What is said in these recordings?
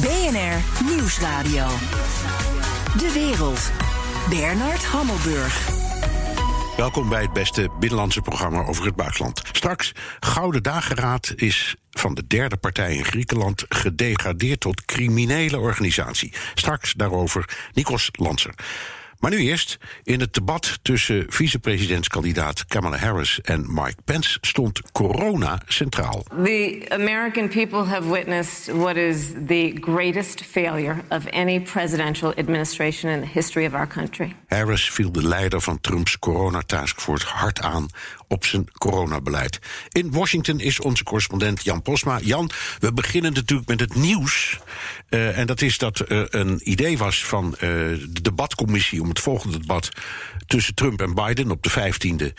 BNR Nieuwsradio. De wereld. Bernard Hammelburg. Welkom bij het beste binnenlandse programma over het buitenland. Straks, Gouden Dageraad is van de derde partij in Griekenland gedegradeerd tot criminele organisatie. Straks daarover Nikos Lanser. Maar nu eerst, in het debat tussen vicepresidentskandidaat Kamala Harris en Mike Pence stond corona centraal. The American people have witnessed what is the greatest failure of any presidential administration in the history of our country. Harris viel de leider van Trumps coronataskforce hard aan op zijn coronabeleid. In Washington is onze correspondent Jan Posma. Jan, we beginnen natuurlijk met het nieuws. Uh, en dat is dat er een idee was van uh, de debatcommissie om het volgende debat tussen Trump en Biden op de 15e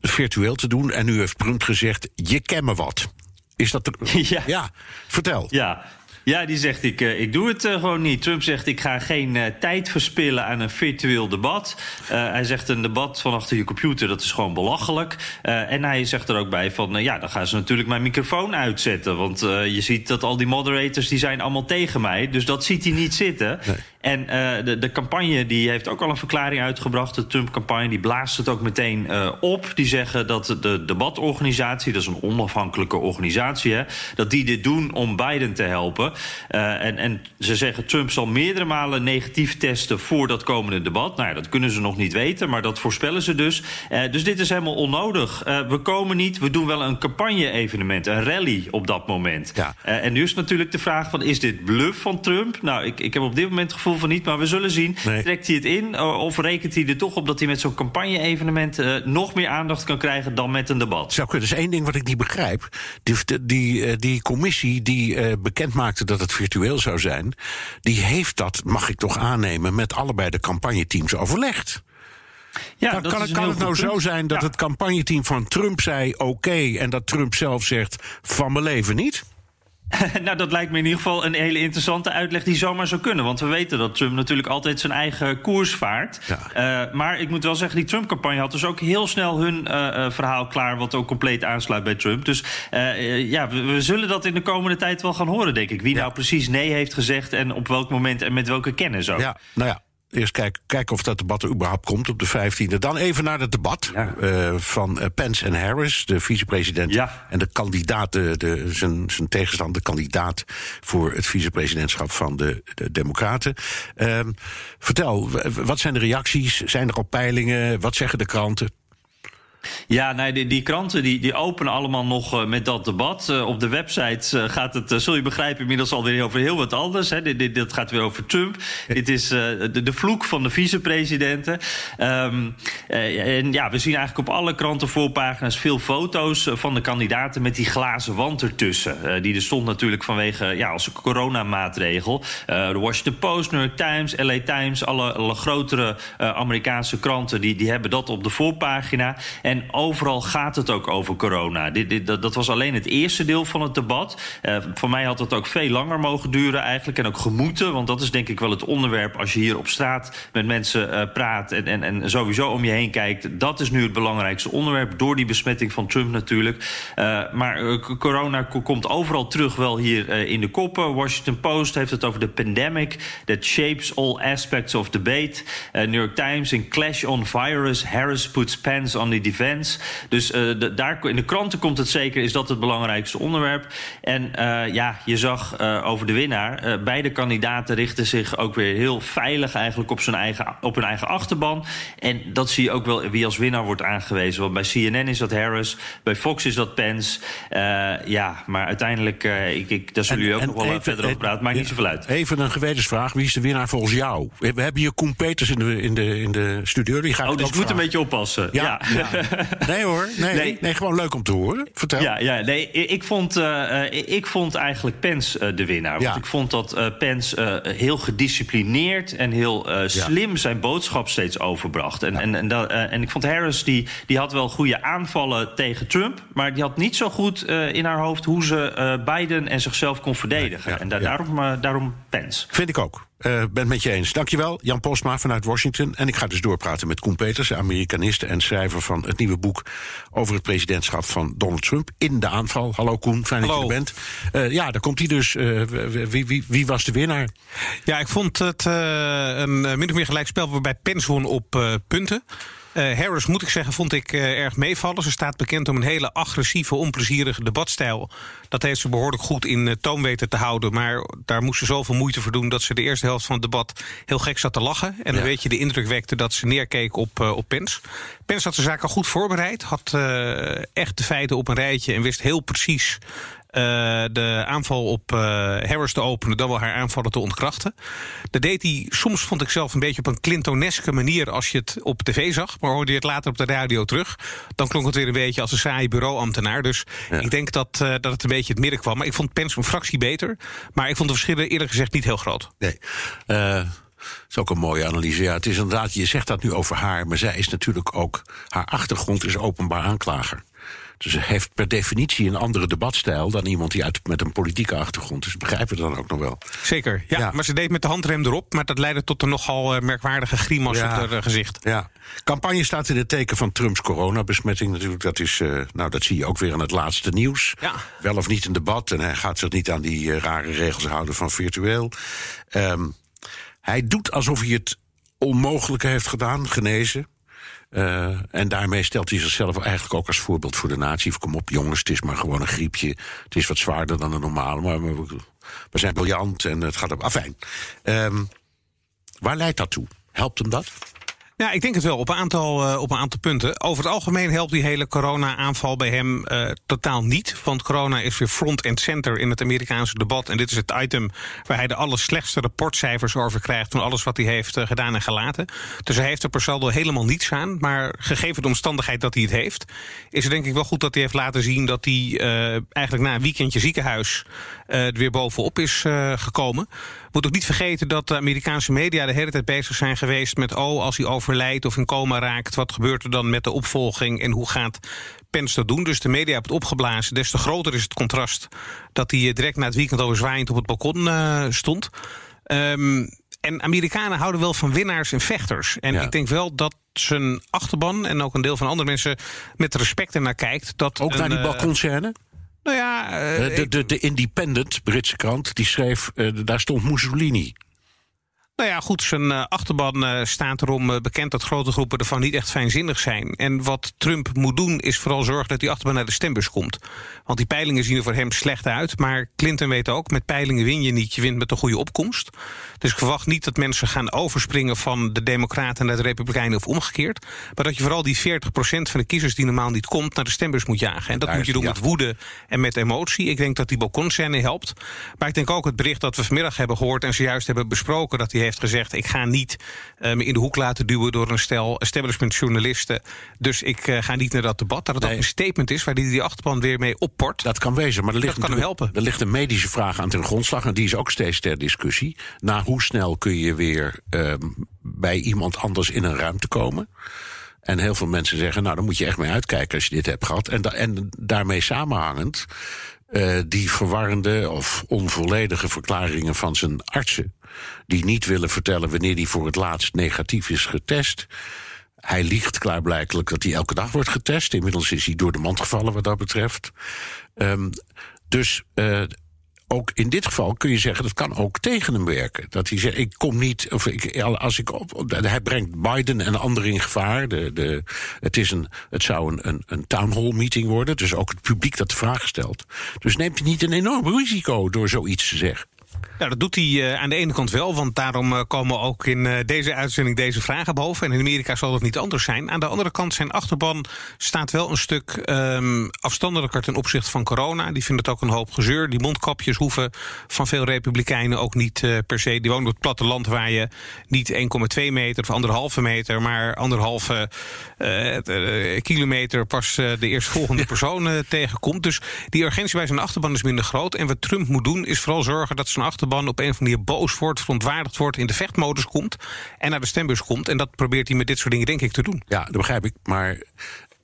virtueel te doen. En nu heeft Trump gezegd: Je ken me wat. Is dat er... ja. ja, vertel. Ja, ja, die zegt ik, uh, ik doe het uh, gewoon niet. Trump zegt ik ga geen uh, tijd verspillen aan een virtueel debat. hij zegt een debat van achter je computer, dat is gewoon belachelijk. en hij zegt er ook bij van ja, dan gaan ze natuurlijk mijn microfoon uitzetten. Want je ziet dat al die moderators die zijn allemaal tegen mij. Dus dat ziet hij niet zitten. Nee. En uh, de, de campagne die heeft ook al een verklaring uitgebracht. De Trump-campagne die blaast het ook meteen uh, op. Die zeggen dat de debatorganisatie, dat is een onafhankelijke organisatie, hè, dat die dit doen om Biden te helpen. Uh, en, en ze zeggen Trump zal meerdere malen negatief testen voor dat komende debat. Nou ja, dat kunnen ze nog niet weten, maar dat voorspellen ze dus. dus dit is helemaal onnodig. we komen niet, we doen wel een campagne-evenement, een rally op dat moment. Ja. en nu is natuurlijk de vraag: van, is dit bluff van Trump? Nou, ik, ik heb op dit moment het gevoel van niet, maar we zullen zien. Nee. Trekt hij het in of rekent hij er toch op dat hij met zo'n campagne-evenement uh, nog meer aandacht kan krijgen dan met een debat? Zou kunnen. Dat is één ding wat ik niet begrijp. Die, die, die commissie die uh, bekend maakte dat het virtueel zou zijn, die heeft dat, mag ik toch aannemen, met allebei de campagneteams overlegd. Ja, kan, kan, kan het nou zo zijn dat ja. het campagneteam van Trump zei oké okay, en dat Trump zelf zegt van mijn leven niet? nou, dat lijkt me in ieder geval een hele interessante uitleg die zomaar zou kunnen. Want we weten dat Trump natuurlijk altijd zijn eigen koers vaart. Ja. Uh, maar ik moet wel zeggen, die Trump-campagne had dus ook heel snel hun uh, verhaal klaar... wat ook compleet aansluit bij Trump. Dus uh, ja, we, we, zullen dat in de komende tijd wel gaan horen, denk ik. Wie ja. nou precies nee heeft gezegd en op welk moment en met welke kennis ook. Ja, nou ja eerst kijken, kijken of dat debat er überhaupt komt op de 15e. Dan even naar het debat ja. uh, van uh, Pence en Harris, de vicepresident ja. en de kandidaat, de, de, zijn, zijn tegenstander, de kandidaat voor het vicepresidentschap van de, de Democraten. Uh, vertel, wat zijn de reacties? Zijn er al peilingen? Wat zeggen de kranten? Ja, nee, die, die kranten die, die openen allemaal nog uh, met dat debat. Uh, op de website uh, gaat het, zul je begrijpen, inmiddels alweer over heel wat anders. Hè. Dit, dit, dit gaat weer over Trump. dit is de, de vloek van de vicepresidenten. Um, en ja, we zien eigenlijk op alle krantenvoorpagina's veel foto's van de kandidaten met die glazen wand ertussen. die er stond natuurlijk vanwege, ja, als coronamaatregel. de Washington Post, New York Times, LA Times, alle, alle grotere Amerikaanse kranten, die, die hebben dat op de voorpagina. En overal gaat het ook over corona. Dit, dat, was alleen het eerste deel van het debat. Uh, voor mij had het ook veel langer mogen duren eigenlijk. En ook gemoeten, want dat is denk ik wel het onderwerp... als je hier op straat met mensen uh, praat en, en, en sowieso om je heen kijkt. Dat is nu het belangrijkste onderwerp, door die besmetting van Trump natuurlijk. Uh, maar corona komt overal terug wel hier in de koppen. Washington Post heeft het over de pandemic... that shapes all aspects of debate. New York Times in Clash on Virus... Harris puts Pence on the Dus uh, de, daar, in de kranten komt het zeker, is dat het belangrijkste onderwerp. En uh, ja, je zag uh, over de winnaar. beide kandidaten richten zich ook weer heel veilig eigenlijk op, zijn eigen, op hun eigen achterban. En dat zie je ook wel wie als winnaar wordt aangewezen. Want bij CNN is dat Harris, bij Fox is dat Pence. ja, maar uiteindelijk, ik, ik, daar zullen jullie ook nog wel even, verder over praten. Maakt niet zoveel uit. Even een gewetensvraag. Wie is de winnaar volgens jou? We hebben hier Koen Peters in de, in de, in de studio. Die gaat oh, dus ik moet een beetje oppassen. Ja, ja. ja. Nee hoor, nee, nee. nee, gewoon leuk om te horen. Vertel. Ja, ja nee, ik, vond, uh, ik vond eigenlijk Pence uh, de winnaar. Want ik vond dat uh, Pence heel gedisciplineerd en heel slim ja. zijn boodschap steeds overbracht. En, ja. en, en, dat, en ik vond Harris, die, die had wel goede aanvallen tegen Trump... maar die had niet zo goed in haar hoofd hoe ze Biden en zichzelf kon verdedigen. en da daarom, daarom Pence. Vind ik ook. Uh, ben het met je eens. Dankjewel, Jan Posma vanuit Washington. En ik ga dus doorpraten met Koen Peters, Amerikanist en schrijver van het nieuwe boek over het presidentschap van Donald Trump in de aanval. Hallo Koen, fijn dat je er bent. Uh, ja, daar komt hij dus. Uh, wie, wie, wie, was de winnaar? Ja, ik vond het een min of meer gelijk spel waarbij Pence won op punten. Uh, Harris, moet ik zeggen, vond ik uh, erg meevallen. Ze staat bekend om een hele agressieve, onplezierige debatstijl. Dat heeft ze behoorlijk goed in uh, toon weten te houden. Maar daar moest ze zoveel moeite voor doen dat ze de eerste helft van het debat heel gek zat te lachen. En ja. een beetje de indruk wekte dat ze neerkeek op, op Pence. Pence had de zaak al goed voorbereid, had echt de feiten op een rijtje en wist heel precies de aanval op uh, Harris te openen, dan wel haar aanvallen te ontkrachten. Dat deed hij soms, vond ik zelf, een beetje op een Clintoneske manier als je het op tv zag. Maar hoorde je het later op de radio terug, dan klonk het weer een beetje als een saaie bureauambtenaar. Dus ja. ik denk dat, uh, dat het een beetje het midden kwam. Maar ik vond Pence een fractie beter. Maar ik vond de verschillen eerlijk gezegd niet heel groot. Nee. Dat is ook een mooie analyse. Ja, het is inderdaad, je zegt dat nu over haar, maar zij is natuurlijk ook, haar achtergrond is openbaar aanklager. Dus ze heeft per definitie een andere debatstijl dan iemand die uit met een politieke achtergrond. Dus begrijpen we dan ook nog wel. Zeker, ja, ja, Maar ze deed met de handrem erop, maar dat leidde tot een nogal uh, merkwaardige grimas ja. op haar uh, gezicht. Ja. Campagne staat in het teken van Trumps coronabesmetting natuurlijk. Dat is, uh, nou, dat zie je ook weer aan het laatste nieuws. Ja. Wel of niet een debat en hij gaat zich niet aan die rare regels houden van virtueel. Um, hij doet alsof hij het onmogelijke heeft gedaan, genezen. Uh, en daarmee stelt hij zichzelf eigenlijk ook als voorbeeld voor de natie. Kom op, jongens, het is maar gewoon een griepje. Het is wat zwaarder dan een normale, maar we, we zijn briljant en het gaat op. Afijn. Um, waar leidt dat toe? Helpt hem dat? Ja, ik denk het wel, op een aantal, uh, op een aantal punten. Over het algemeen helpt die hele corona-aanval bij hem uh, totaal niet. Want corona is weer front and center in het Amerikaanse debat. En dit is het item waar hij de allerslechtste rapportcijfers over krijgt... van alles wat hij heeft uh, gedaan en gelaten. Dus hij heeft er per saldo helemaal niets aan. Maar gegeven de omstandigheid dat hij het heeft... is het denk ik wel goed dat hij heeft laten zien... dat hij eigenlijk na een weekendje ziekenhuis er weer bovenop is gekomen. Moet ook niet vergeten dat de Amerikaanse media de hele tijd bezig zijn geweest met... oh, als hij overlijdt of in coma raakt, wat gebeurt er dan met de opvolging... en hoe gaat Pence dat doen? Dus de media hebben het opgeblazen. Des te groter is het contrast dat hij direct na het weekend overzwaaiend op het balkon uh, stond. Um, en Amerikanen houden wel van winnaars en vechters. En ja. ik denk wel dat zijn achterban en ook een deel van andere mensen... met respect ernaar kijkt. Dat ook een, naar die balkonscène? Nou ja, uh, de, de, de Independent, Britse krant, die schreef, uh, daar stond Mussolini. Nou ja, goed, zijn achterban staat erom bekend dat grote groepen ervan niet echt fijnzinnig zijn. En wat Trump moet doen is vooral zorgen dat die achterban naar de stembus komt. Want die peilingen zien er voor hem slecht uit. Maar Clinton weet ook, met peilingen win je niet, je wint met een goede opkomst. Dus ik verwacht niet dat mensen gaan overspringen van de democraten naar de republikeinen of omgekeerd. Maar dat je vooral die 40% van de kiezers die normaal niet komt naar de stembus moet jagen. En dat Daar moet je doen ja. met woede en met emotie. Ik denk dat die balkonscène helpt. Maar ik denk ook het bericht dat we vanmiddag hebben gehoord en zojuist hebben besproken dat hij heeft gezegd: ik ga niet me in de hoek laten duwen door een stel establishment journalisten. Dus ik uh, ga niet naar dat debat. Dat het nee. ook een statement is waar die, die achterban weer mee opport. Dat kan wezen, maar er ligt, dat kan hem helpen. er ligt een medische vraag aan ten grondslag en die is ook steeds ter discussie. Na hoe snel kun je weer uh, bij iemand anders in een ruimte komen? En heel veel mensen zeggen, nou, dan moet je echt mee uitkijken als je dit hebt gehad. En, en daarmee samenhangend, uh, die verwarrende of onvolledige verklaringen van zijn artsen die niet willen vertellen wanneer hij voor het laatst negatief is getest. Hij liegt klaarblijkelijk dat hij elke dag wordt getest. Inmiddels is hij door de mand gevallen wat dat betreft. Um, dus uh, ook in dit geval kun je zeggen dat kan ook tegen hem werken. Dat hij zegt: ik kom niet, of ik, als ik op, hij brengt Biden en anderen in gevaar. De, de, het, is een, het zou een, een, een town hall meeting worden, dus ook het publiek dat de vraag stelt. Dus neemt hij niet een enorm risico door zoiets te zeggen. Ja, dat doet hij uh, aan de ene kant wel, want daarom uh, komen ook in uh, deze uitzending deze vragen boven. En in Amerika zal dat niet anders zijn. Aan de andere kant, zijn achterban staat wel een stuk um, afstandelijker ten opzichte van corona. Die vinden het ook een hoop gezeur. Die mondkapjes hoeven van veel republikeinen ook niet per se. Die wonen op het platteland waar je niet 1,2 meter of anderhalve meter, maar anderhalve kilometer pas de eerstvolgende persoon tegenkomt. Dus die urgentie bij zijn achterban is minder groot. En wat Trump moet doen, is vooral zorgen dat zijn achterban op een of andere manier boos wordt, verontwaardigd wordt, in de vechtmodus komt en naar de stembus komt. En dat probeert hij met dit soort dingen, denk ik, te doen. Ja, dat begrijp ik. Maar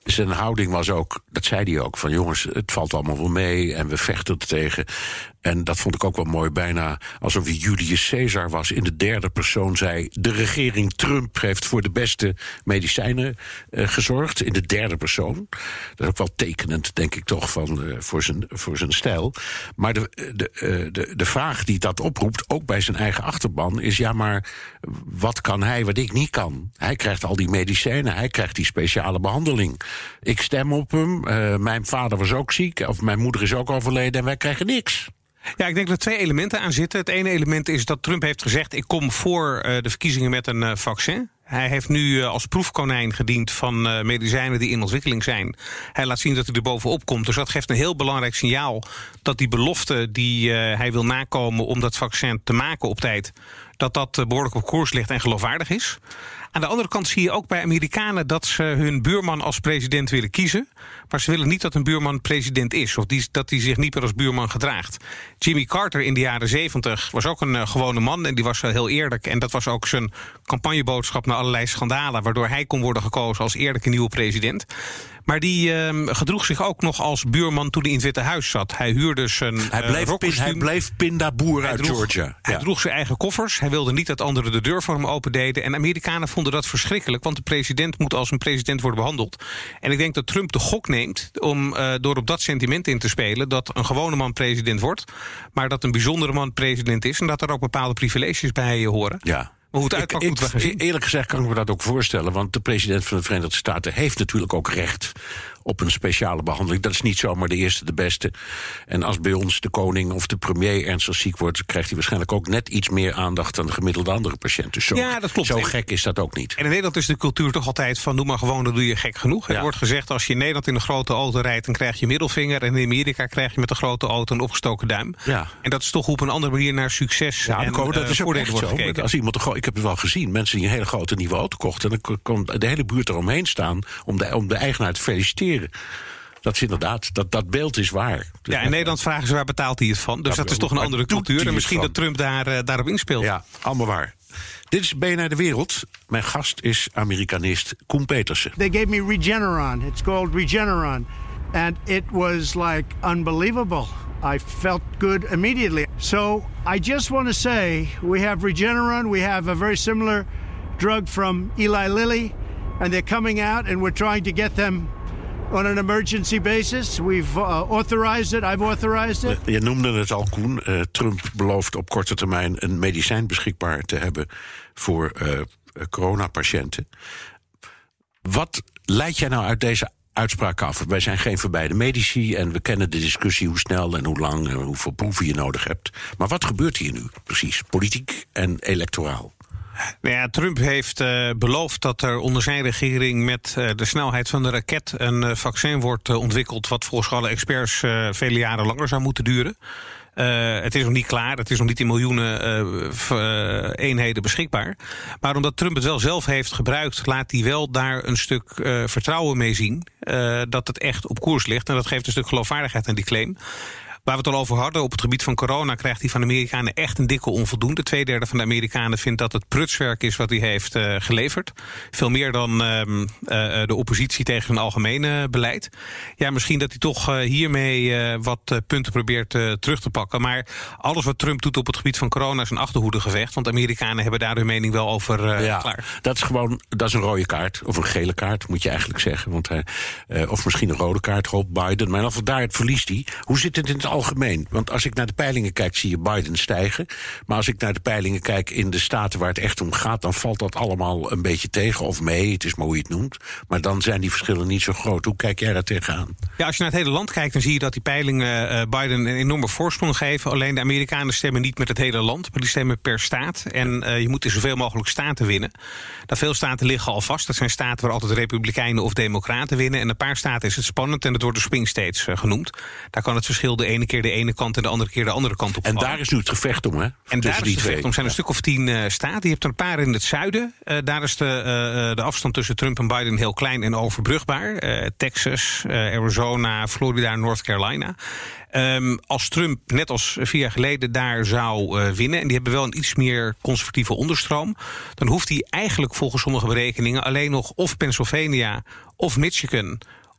zijn houding was ook, dat zei hij ook, van jongens, het valt allemaal wel mee en we vechten er tegen. En dat vond ik ook wel mooi, bijna alsof hij Julius Caesar was. In de derde persoon zei: De regering Trump heeft voor de beste medicijnen uh, gezorgd. In de derde persoon. Dat is ook wel tekenend, denk ik toch, van, uh, voor, zijn, voor zijn stijl. Maar de, de, uh, de, de vraag die dat oproept, ook bij zijn eigen achterban, is: ja, maar wat kan hij wat ik niet kan? Hij krijgt al die medicijnen, hij krijgt die speciale behandeling. Ik stem op hem. mijn vader was ook ziek, of mijn moeder is ook overleden en wij krijgen niks. Ja, ik denk dat er twee elementen aan zitten. Het ene element is dat Trump heeft gezegd: ik kom voor uh, de verkiezingen met een uh, vaccin. Hij heeft nu uh, als proefkonijn gediend van medicijnen die in ontwikkeling zijn. Hij laat zien dat hij er bovenop komt. Dus dat geeft een heel belangrijk signaal dat die belofte die hij wil nakomen om dat vaccin te maken op tijd, dat dat behoorlijk op koers ligt en geloofwaardig is. Aan de andere kant zie je ook bij Amerikanen dat ze hun buurman als president willen kiezen. Maar ze willen niet dat een buurman president is. Of dat hij zich niet meer als buurman gedraagt. Jimmy Carter in de jaren zeventig was ook een uh, gewone man. En die was uh, heel eerlijk. En dat was ook zijn campagneboodschap naar allerlei schandalen. Waardoor hij kon worden gekozen als eerlijke nieuwe president. Maar die uh, gedroeg zich ook nog als buurman toen hij in het Witte Huis zat. Hij huurde zijn hij bleef, uh, pin, hij bleef pindaboer uit droeg, Georgia. Hij droeg zijn eigen koffers. Hij wilde niet dat anderen de deur voor hem opendeden. En Amerikanen vonden dat verschrikkelijk. Want de president moet als een president worden behandeld. En ik denk dat Trump de gok neemt om uh, door op dat sentiment in te spelen... dat een gewone man president wordt, maar dat een bijzondere man president is... en dat er ook bepaalde privileges bij horen. Ja. Maar hoe het uitpakt, ik, moeten we gaan zien. Eerlijk gezegd kan ik me dat ook voorstellen. Want de president van de Verenigde Staten heeft natuurlijk ook recht op een speciale behandeling. Dat is niet zomaar de eerste, de beste. En als bij ons de koning of de premier ernstig ziek wordt, krijgt hij waarschijnlijk ook net iets meer aandacht dan de gemiddelde andere patiënt. Dus zo, Ja, dat klopt. zo gek is dat ook niet. En in Nederland is de cultuur toch altijd van doe maar gewoon, dan doe je gek genoeg. Er wordt gezegd als je in Nederland in een grote auto rijdt, dan krijg je middelvinger. En in Amerika krijg je met een grote auto een opgestoken duim. Ja. En dat is toch op een andere manier naar succes Ja, en dat, dat eh, is ook echt zo. Als iemand, een ik heb het wel gezien, mensen die een hele grote nieuwe auto kochten... en dan kon de hele buurt eromheen staan om de, om de eigenaar te feliciteren. Dat is inderdaad, dat, dat beeld is waar. Dus Ja, in Nederland vragen ze waar betaalt hij het van. Dus dat is toch een andere cultuur. En misschien dat Trump daar, eh, daarop inspeelt. Ja, allemaal waar. Dit is BNR De Wereld. Mijn gast is Amerikanist Koen Petersen. They gave me Regeneron. It's called Regeneron. And it was like unbelievable. I felt good immediately. So I just want to say we have Regeneron. We have a very similar drug from Eli Lilly. And they're coming out, and we're trying to get them on an emergency basis. We've uh, authorized it. I've authorized it. Je noemde het al, Koen. Eh, Trump belooft op korte termijn een medicijn beschikbaar te hebben voor eh, coronapatiënten. Wat leid jij nou uit deze uitspraak af? Wij zijn geen verbeide medici en we kennen de discussie hoe snel en hoe lang en hoeveel proeven je nodig hebt. Maar wat gebeurt hier nu precies, politiek en electoraal? Nou ja, Trump heeft eh, beloofd dat er onder zijn regering met eh, de snelheid van de raket een eh, vaccin wordt ontwikkeld. wat volgens alle experts vele jaren langer zou moeten duren. Het is nog niet klaar, het is nog niet in miljoenen eenheden beschikbaar. Maar omdat Trump het wel zelf heeft gebruikt, laat hij wel daar een stuk vertrouwen mee zien. dat het echt op koers ligt. En dat geeft een stuk geloofwaardigheid aan die claim. Waar we het al over hadden, op het gebied van corona krijgt hij van de Amerikanen echt een dikke onvoldoende. Tweederde van de Amerikanen vindt dat het prutswerk is wat hij heeft eh, geleverd. Veel meer dan ehm, eh, de oppositie tegen zijn algemene beleid. Ja, misschien dat hij toch eh, hiermee eh, wat eh, punten probeert eh, terug te pakken. Maar alles wat Trump doet op het gebied van corona is een achterhoedegevecht. Want de Amerikanen hebben daar hun mening wel over eh, ja, klaar. dat is gewoon dat is een rode kaart. Of een gele kaart, moet je eigenlijk zeggen. Want hij, eh, of misschien een rode kaart, hoopt Biden. Maar of daar verliest hij. Hoe zit het in het algemeen? Want als ik naar de peilingen kijk, zie je Biden stijgen. Maar als ik naar de peilingen kijk in de staten waar het echt om gaat... dan valt dat allemaal een beetje tegen of mee. Het is maar hoe je het noemt. Maar dan zijn die verschillen niet zo groot. Hoe kijk jij daar tegenaan? Ja, als je naar het hele land kijkt, dan zie je dat die peilingen eh, Biden een enorme voorsprong geven. Alleen de Amerikanen stemmen niet met het hele land, maar die stemmen per staat. En eh, je moet in zoveel mogelijk staten winnen. Nou, veel staten liggen al vast. Dat zijn staten waar altijd republikeinen of democraten winnen. En een paar staten is het spannend en dat wordt de swing eh, genoemd. Daar kan het verschil de ene keer de ene kant en de andere keer de andere kant op En daar is nu het gevecht om, hè? En Tussen daar is het gevecht om zijn een stuk of tien eh, staten. Je hebt er een paar in het zuiden. Eh, daar is de, eh, de afstand tussen Trump en Biden heel klein en overbrugbaar. Texas, Arizona, Florida, North Carolina. Ehm, als Trump, net als vier jaar geleden, daar zou winnen... en die hebben wel een iets meer conservatieve onderstroom... dan hoeft hij eigenlijk volgens sommige berekeningen... alleen nog of Pennsylvania of Michigan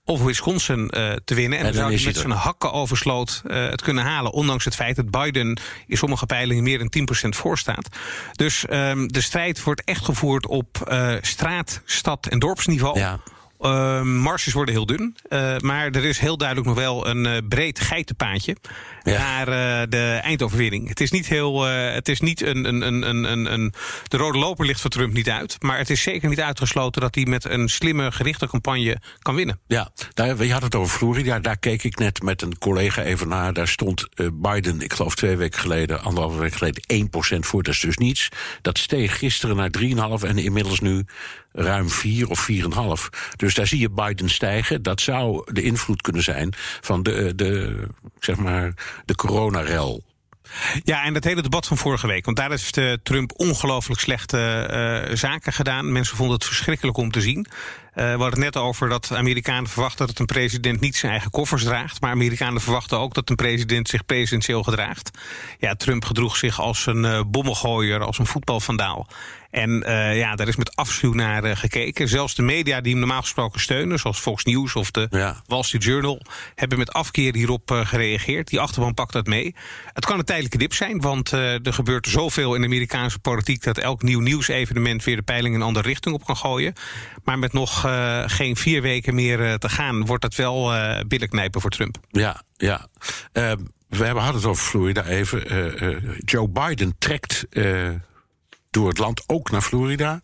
of Wisconsin te winnen. En, En dan zou hij met zijn hakken oversloot eh, het kunnen halen. Ondanks het feit dat Biden in sommige peilingen meer dan 10% voor staat. Dus ehm, de strijd wordt echt gevoerd op eh, straat, stad en dorpsniveau. Ja. Uh, marges worden heel dun, uh, maar er is heel duidelijk nog wel een uh, breed geitenpaadje Ja. naar uh, de eindoverwinning. Het is niet heel, het is niet een, een, een, een, een, de rode loper ligt voor Trump niet uit, maar het is zeker niet uitgesloten dat hij met een slimme gerichte campagne kan winnen. Ja, daar, je had het over Florida. Daar keek ik net met een collega even naar. Daar stond Biden, ik geloof twee weken geleden, anderhalve week geleden, 1% voor. Dat is dus niets. Dat steeg gisteren naar 3,5 en inmiddels nu ruim 4 of 4,5. Dus daar zie je Biden stijgen. Dat zou de invloed kunnen zijn van de, de, zeg maar, de coronarel. Ja, en dat hele debat van vorige week. Want daar heeft uh, Trump ongelooflijk slechte uh, zaken gedaan. Mensen vonden het verschrikkelijk om te zien. We hadden het net over dat Amerikanen verwachten dat een president niet zijn eigen koffers draagt. Maar Amerikanen verwachten ook dat een president zich presidentieel gedraagt. Ja, Trump gedroeg zich als een bommengooier, als een voetbalvandaal. En uh, ja, daar is met afschuw naar uh, gekeken. Zelfs de media die hem normaal gesproken steunen, zoals Fox News of de Ja. Wall Street Journal, hebben met afkeer hierop uh, gereageerd. Die achterban pakt dat mee. Het kan een tijdelijke dip zijn, want er gebeurt zoveel in de Amerikaanse politiek dat elk nieuw nieuwsevenement weer de peiling in een andere richting op kan gooien. Maar met nog geen vier weken meer te gaan, wordt dat wel uh, billenknijpen voor Trump. Ja, ja. We hebben hadden het over Florida even. Joe Biden trekt door het land ook naar Florida.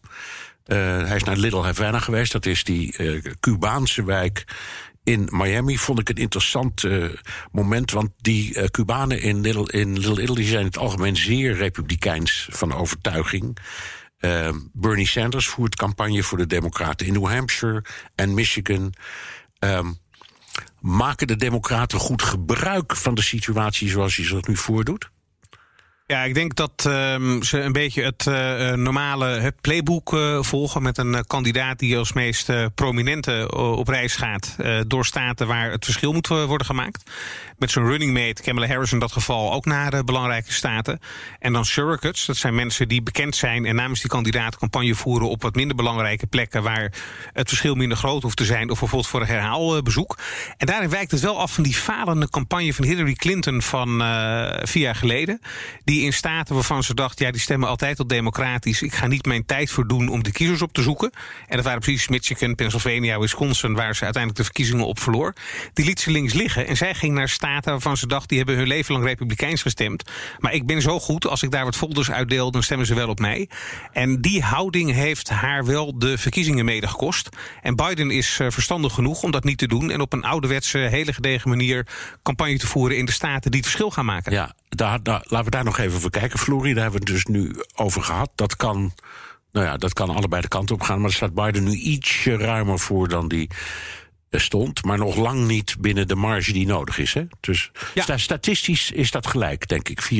Uh, hij is naar Little Havana geweest. Dat is die uh, Cubaanse wijk in Miami. Vond ik een interessant uh, moment. Want die Cubanen in Little, in Little Italy zijn in het algemeen zeer republikeins van overtuiging. Bernie Sanders voert campagne voor de Democraten in New Hampshire en Michigan. Um, maken de Democraten goed gebruik van de situatie zoals hij zich nu voordoet? Ja, ik denk dat um, ze een beetje het uh, normale het playbook uh, volgen met een kandidaat die als meest prominente op reis gaat door staten waar het verschil moet worden gemaakt. Met zijn running mate Kamala Harris in dat geval ook naar belangrijke staten. En dan surrogates, dat zijn mensen die bekend zijn en namens die kandidaat campagne voeren op wat minder belangrijke plekken waar het verschil minder groot hoeft te zijn, of bijvoorbeeld voor een herhaalbezoek. En daarin wijkt het wel af van die falende campagne van Hillary Clinton van vier jaar geleden. Die die in staten waarvan ze dacht, ja, die stemmen altijd op democratisch. Ik ga niet mijn tijd voor doen om de kiezers op te zoeken. En dat waren precies Michigan, Pennsylvania, Wisconsin, waar ze uiteindelijk de verkiezingen op verloor. Die liet ze links liggen en zij ging naar staten waarvan ze dacht, die hebben hun leven lang republikeins gestemd. Maar ik ben zo goed, als ik daar wat folders uitdeel, dan stemmen ze wel op mij. En die houding heeft haar wel de verkiezingen mede gekost. En Biden is uh, verstandig genoeg om dat niet te doen en op een ouderwetse, hele gedegen manier campagne te voeren in de staten die het verschil gaan maken. Ja, daar, daar, laten we daar nog even voor kijken. Florida hebben we het dus nu over gehad. Dat kan, nou ja, dat kan allebei de kanten op gaan. Maar er staat Biden nu ietsje ruimer voor dan die stond. Maar nog lang niet binnen de marge die nodig is. Hè? Dus ja. statistisch is dat gelijk, denk ik. 4,5%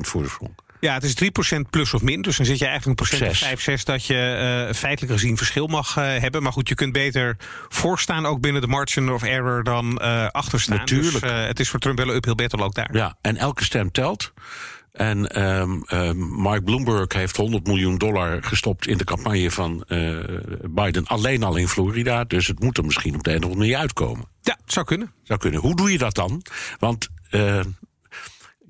voor de front. Ja, het is 3% plus of min. Dus dan zit je eigenlijk een procent of 5, 6 dat je uh, feitelijk gezien verschil mag uh, hebben. Maar goed, je kunt beter voorstaan ook binnen de margin of error dan uh, achterstaan. Natuurlijk. Dus het is voor Trump wel een uphill battle ook daar. Ja, en elke stem telt. En um, um, Mark Bloomberg heeft 100 miljoen dollar gestopt in de campagne van Biden. Alleen al in Florida. Dus het moet er misschien op de een of andere manier uitkomen. Ja, het zou kunnen. Zou kunnen. Hoe doe je dat dan? Want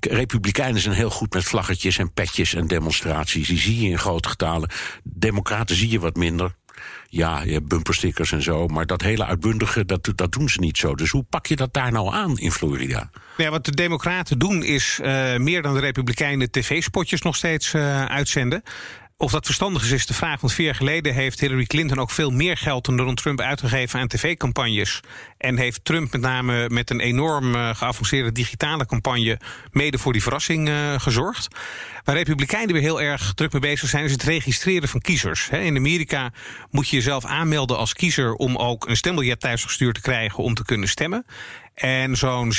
Republikeinen zijn heel goed met vlaggetjes en petjes en demonstraties. Die zie je in grote getalen. Democraten zie je wat minder. Ja, je hebt bumperstickers en zo. Maar dat hele uitbundige, dat, dat doen ze niet zo. Dus hoe pak je dat daar nou aan in Florida? Ja, wat de Democraten doen is uh, meer dan de Republikeinen tv-spotjes nog steeds uh, uitzenden. Of dat verstandig is, is de vraag. Want vier jaar geleden heeft Hillary Clinton ook veel meer geld dan Donald Trump uitgegeven aan tv-campagnes. En heeft Trump met name met een enorm uh, geavanceerde digitale campagne mede voor die verrassing uh, gezorgd. Waar Republikeinen weer heel erg druk mee bezig zijn, is het registreren van kiezers. In Amerika moet je jezelf aanmelden als kiezer om ook een stembiljet thuisgestuurd te krijgen om te kunnen stemmen. En zo'n 60%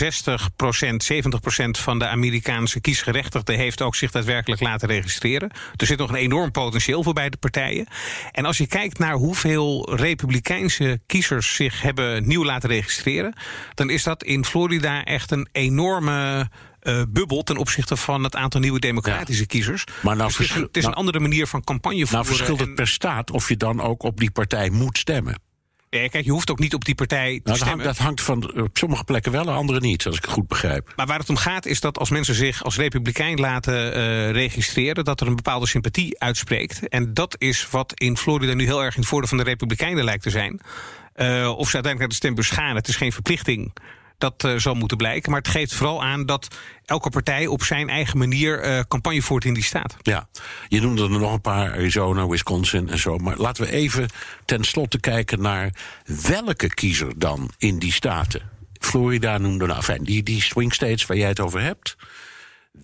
70% van de Amerikaanse kiesgerechtigden heeft ook zich daadwerkelijk laten registreren. Er zit nog een enorm potentieel voor beide partijen. En als je kijkt naar hoeveel republikeinse kiezers zich hebben nieuw laten registreren, dan is dat in Florida echt een enorme uh, bubbel ten opzichte van het aantal nieuwe democratische ja. kiezers. Maar nou dus het is, een, het is nou, een andere manier van campagne voeren. Nou verschilt het per staat of je dan ook op die partij moet stemmen. Ja, kijk, je hoeft ook niet op die partij te Nou, dat, stemmen. hangt, dat hangt van op sommige plekken wel, en andere niet, als ik het goed begrijp. Maar waar het om gaat is dat als mensen zich als republikein laten eh, registreren... dat er een bepaalde sympathie uitspreekt. En dat is wat in Florida nu heel erg in het voordeel van de republikeinen lijkt te zijn. Eh, of ze uiteindelijk naar de stembus gaan, het is geen verplichting... Dat eh, zal moeten blijken. Maar het geeft vooral aan dat elke partij op zijn eigen manier eh, campagne voert in die staat. Ja, je noemde er nog een paar, Arizona, Wisconsin en zo. Maar laten we even tenslotte kijken naar welke kiezer dan in die staten. Florida noemde, nou fijn, die, die swing states waar jij het over hebt.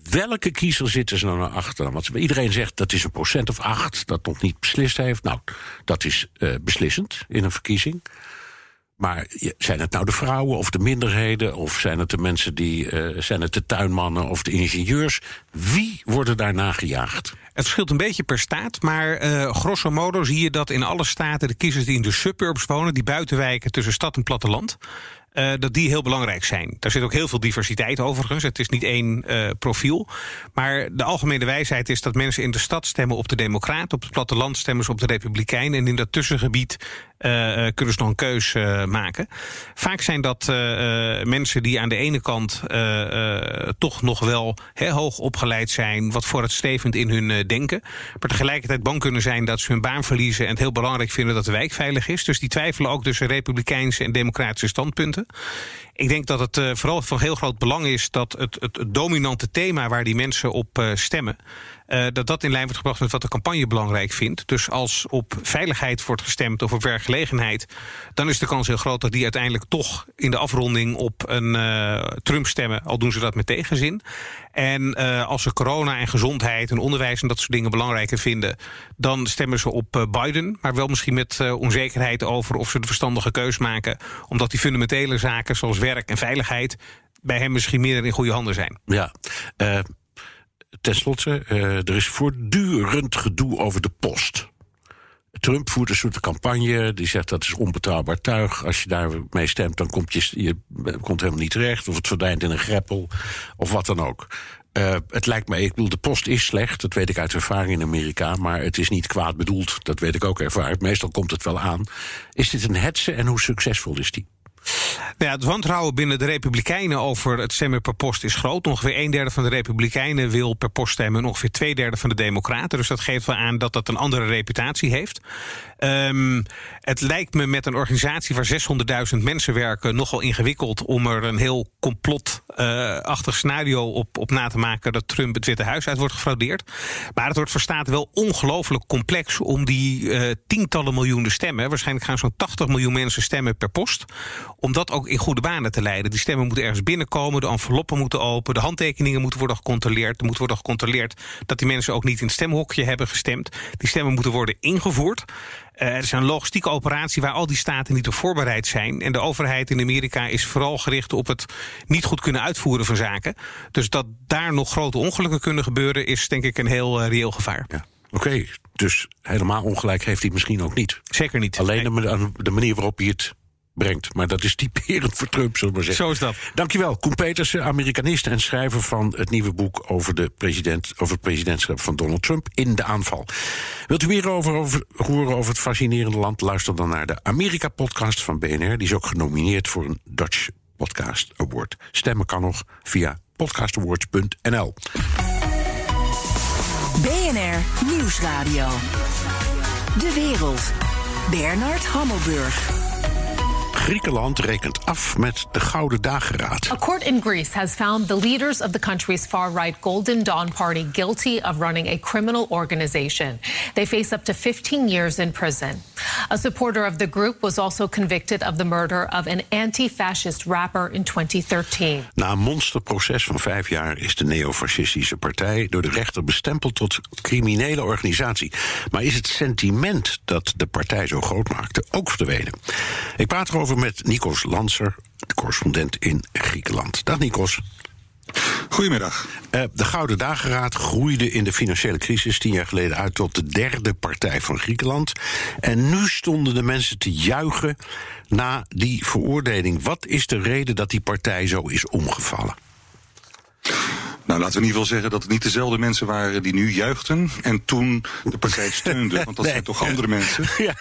Welke kiezer zitten ze nou naar achter? Want iedereen zegt dat is een procent of acht dat nog niet beslist heeft. Nou, dat is eh, beslissend in een verkiezing. Maar zijn het nou de vrouwen of de minderheden? Of zijn het de mensen die. eh, zijn het de tuinmannen of de ingenieurs? Wie worden daar nagejaagd? Het verschilt een beetje per staat, maar eh, grosso modo zie je dat in alle staten de kiezers die in de suburbs wonen, die buitenwijken tussen stad en platteland, eh, dat die heel belangrijk zijn. Daar zit ook heel veel diversiteit overigens. Het is niet één eh, profiel. Maar de algemene wijsheid is dat mensen in de stad stemmen op de Democraten, op het platteland stemmen ze op de Republikeinen en in dat tussengebied eh, kunnen ze nog een keus maken. Vaak zijn dat mensen die aan de ene kant toch nog wel hè, hoog opgeleid zijn, wat vooruitstrevend in hun denken, maar tegelijkertijd bang kunnen zijn dat ze hun baan verliezen en het heel belangrijk vinden dat de wijk veilig is. Dus die twijfelen ook tussen republikeinse en democratische standpunten. Ik denk dat het eh, vooral van heel groot belang is dat het, het, dominante thema waar die mensen op eh, stemmen, eh, dat dat in lijn wordt gebracht met wat de campagne belangrijk vindt. Dus als op veiligheid wordt gestemd of op werkgelegenheid, dan is de kans heel groot dat die uiteindelijk toch in de afronding op een eh, Trump stemmen, al doen ze dat met tegenzin. En eh, als ze corona en gezondheid en onderwijs en dat soort dingen belangrijker vinden, dan stemmen ze op Biden. Maar wel misschien met onzekerheid over of ze de verstandige keus maken. Omdat die fundamentele zaken zoals werk en veiligheid bij hem misschien meer in goede handen zijn. Ja. Ten slotte, eh, er is voortdurend gedoe over de post. Trump voert een soort campagne. Die zegt dat is onbetrouwbaar tuig. Als je daarmee stemt, dan komt je, je komt helemaal niet terecht. Of het verdwijnt in een greppel. Of wat dan ook. Eh, het lijkt me, ik bedoel, de post is slecht. Dat weet ik uit ervaring in Amerika. Maar het is niet kwaad bedoeld. Dat weet ik ook ervaring. Meestal komt het wel aan. Is dit een hetze en hoe succesvol is die? Nou ja, het wantrouwen binnen de Republikeinen over het stemmen per post is groot. Ongeveer een derde van de Republikeinen wil per post stemmen... en ongeveer twee derde van de Democraten. Dus dat geeft wel aan dat dat een andere reputatie heeft. Ehm, het lijkt me met een organisatie waar 600.000 mensen werken... nogal ingewikkeld om er een heel complotachtig scenario op, op na te maken... dat Trump het Witte Huis uit wordt gefraudeerd. Maar het wordt voor wel ongelooflijk complex... om die eh, tientallen miljoenen stemmen... waarschijnlijk gaan zo'n 80 miljoen mensen stemmen per post om dat ook in goede banen te leiden. Die stemmen moeten ergens binnenkomen, de enveloppen moeten open... de handtekeningen moeten worden gecontroleerd. Er moet worden gecontroleerd dat die mensen ook niet in het stemhokje hebben gestemd. Die stemmen moeten worden ingevoerd. Uh, het is een logistieke operatie waar al die staten niet op voorbereid zijn. En de overheid in Amerika is vooral gericht op het niet goed kunnen uitvoeren van zaken. Dus dat daar nog grote ongelukken kunnen gebeuren... is denk ik een heel uh, reëel gevaar. Ja. Oké, okay, dus helemaal ongelijk heeft hij misschien ook niet. Zeker niet. Alleen de manier waarop hij het brengt. Maar dat is typerend voor Trump, zullen we maar zeggen. Zo is dat. Dankjewel, Koen Petersen, Amerikanist en schrijver van het nieuwe boek over, de president, over het presidentschap van Donald Trump in de aanval. Wilt u meer over, over, horen over het fascinerende land? Luister dan naar de Amerika-podcast van BNR. Die is ook genomineerd voor een Dutch Podcast Award. Stemmen kan nog via podcastawards.nl. BNR Nieuwsradio. De wereld. Bernard Hammelburg. Griekenland rekent af met de Gouden Dageraad. A court in Greece has found the leaders of the country's far-right Golden Dawn Party guilty of running a criminal organization. They face up to 15 years in prison. A supporter of the group was also convicted of the murder of an anti-fascist rapper in 2013. Na een monsterproces van vijf jaar is de neofascistische partij door de rechter bestempeld tot criminele organisatie. Maar is het sentiment dat de partij zo groot maakte ook verdwenen? Ik praat erover met Nikos Lanser, de correspondent in Griekenland. Dag Nikos. Goedemiddag. Uh, de Gouden Dageraad groeide in de financiële crisis tien jaar geleden uit tot de derde partij van Griekenland. En nu stonden de mensen te juichen na die veroordeling. Wat is de reden dat die partij zo is omgevallen? Nou, laten we in ieder geval zeggen dat het niet dezelfde mensen waren die nu juichten en toen de partij steunden. Want dat zijn toch andere mensen. Ja.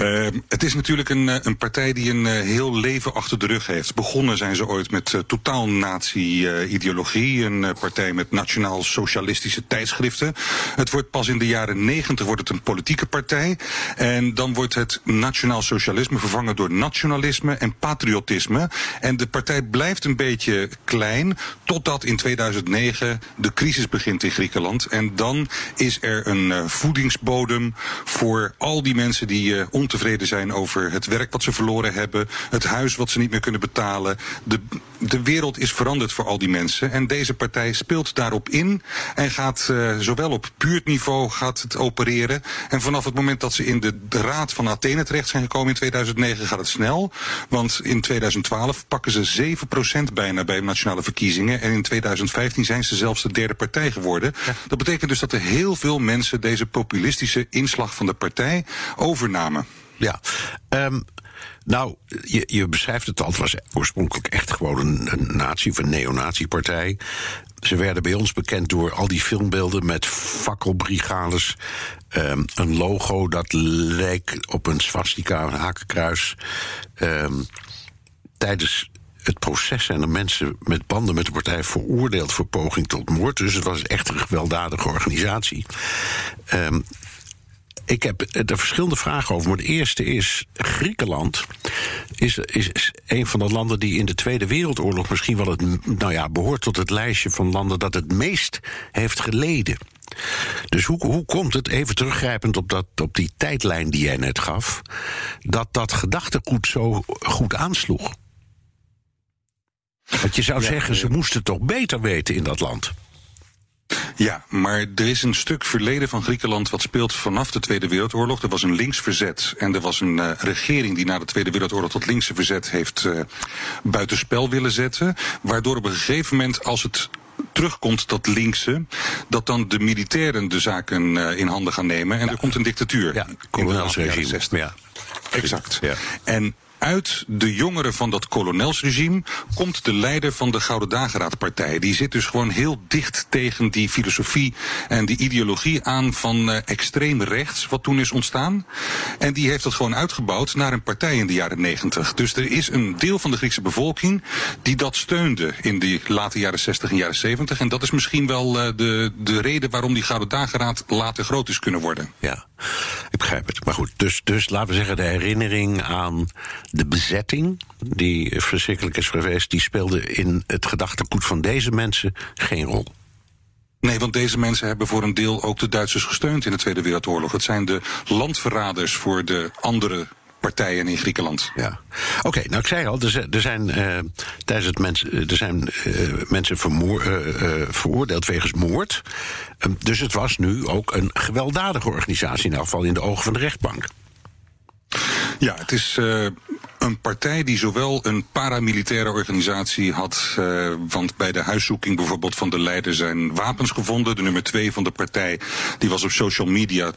Uh, het is natuurlijk een, eh, een partij die een uh, heel leven achter de rug heeft. Begonnen zijn ze ooit met uh, totaal nazi-ideologie. een partij met nationaal-socialistische tijdschriften. Het wordt pas in de jaren negentig wordt het een politieke partij. En dan wordt het nationaal socialisme vervangen door nationalisme en patriotisme. En de partij blijft een beetje klein totdat in 2009 de crisis begint in Griekenland. En dan is er een voedingsbodem voor al die mensen die uh, ontevreden zijn over het werk wat ze verloren hebben, het huis wat ze niet meer kunnen betalen. De, de wereld is veranderd voor al die mensen. En deze partij speelt daarop in en gaat uh, zowel op buurtniveau gaat het opereren. En vanaf het moment dat ze in de, de Raad van Athene terecht zijn gekomen in 2009 gaat het snel. Want in 2012 pakken ze 7% bijna bij nationale verkiezingen. En in 2015 zijn ze zelfs de derde partij geworden. Ja. Dat betekent dus dat er heel veel mensen deze populistische inslag van de partij overnamen. Ja, um, nou, je, je, beschrijft het al. Het was oorspronkelijk echt gewoon een, een nazi- of een neonatiepartij. Ze werden bij ons bekend door al die filmbeelden met fakkelbrigades. Um, een logo dat leek op een swastika, een hakenkruis. Um, tijdens het proces zijn er mensen met banden met de partij veroordeeld voor poging tot moord. Dus het was echt een gewelddadige organisatie. Um, ik heb er verschillende vragen over. Maar het eerste is: Griekenland is, is een van de landen die in de Tweede Wereldoorlog misschien wel het, nou ja, behoort tot het lijstje van landen dat het meest heeft geleden. Dus hoe, hoe komt het, even teruggrijpend op, dat, op die tijdlijn die jij net gaf, dat dat gedachtegoed zo goed aansloeg? Want je zou ja, zeggen, ze moesten toch beter weten in dat land. Ja, maar er is een stuk verleden van Griekenland wat speelt vanaf de Tweede Wereldoorlog. Er was een links verzet en er was een uh, regering die na de Tweede Wereldoorlog tot linkse verzet heeft uh, buitenspel willen zetten. Waardoor op een gegeven moment, als het terugkomt, dat linkse, dat dan de militairen de zaken uh, in handen gaan nemen en ja. er komt een dictatuur. Ja, kolonelsregime. Ja. Exact. Ja. En uit de jongeren van dat kolonelsregime komt de leider van de Gouden Dageraadpartij. Die zit dus gewoon heel dicht tegen die filosofie en die ideologie aan van uh, extreem rechts, wat toen is ontstaan. En die heeft dat gewoon uitgebouwd naar een partij in de jaren negentig. Dus er is een deel van de Griekse bevolking die dat steunde in die late jaren 60 en jaren 70. En dat is misschien wel uh, de, de reden waarom die Gouden Dageraad later groot is kunnen worden. Ja, ik begrijp het. Maar goed, dus, dus laten we zeggen de herinnering aan de bezetting, die verschrikkelijk is geweest, die speelde in het gedachtegoed van deze mensen geen rol. Nee, want deze mensen hebben voor een deel ook de Duitsers gesteund in de Tweede Wereldoorlog. Het zijn de landverraders voor de andere partijen in Griekenland. Ja, oké. Okay, nou ik zei al, er zijn, uh, tijdens het mens, er zijn uh, mensen vermoor, uh, veroordeeld wegens moord. Um, dus het was nu ook een gewelddadige organisatie, in elk geval in de ogen van de rechtbank. Ja, het is een partij die zowel een paramilitaire organisatie had. Uh, want bij de huiszoeking bijvoorbeeld van de leider zijn wapens gevonden. De nummer twee van de partij die was op social media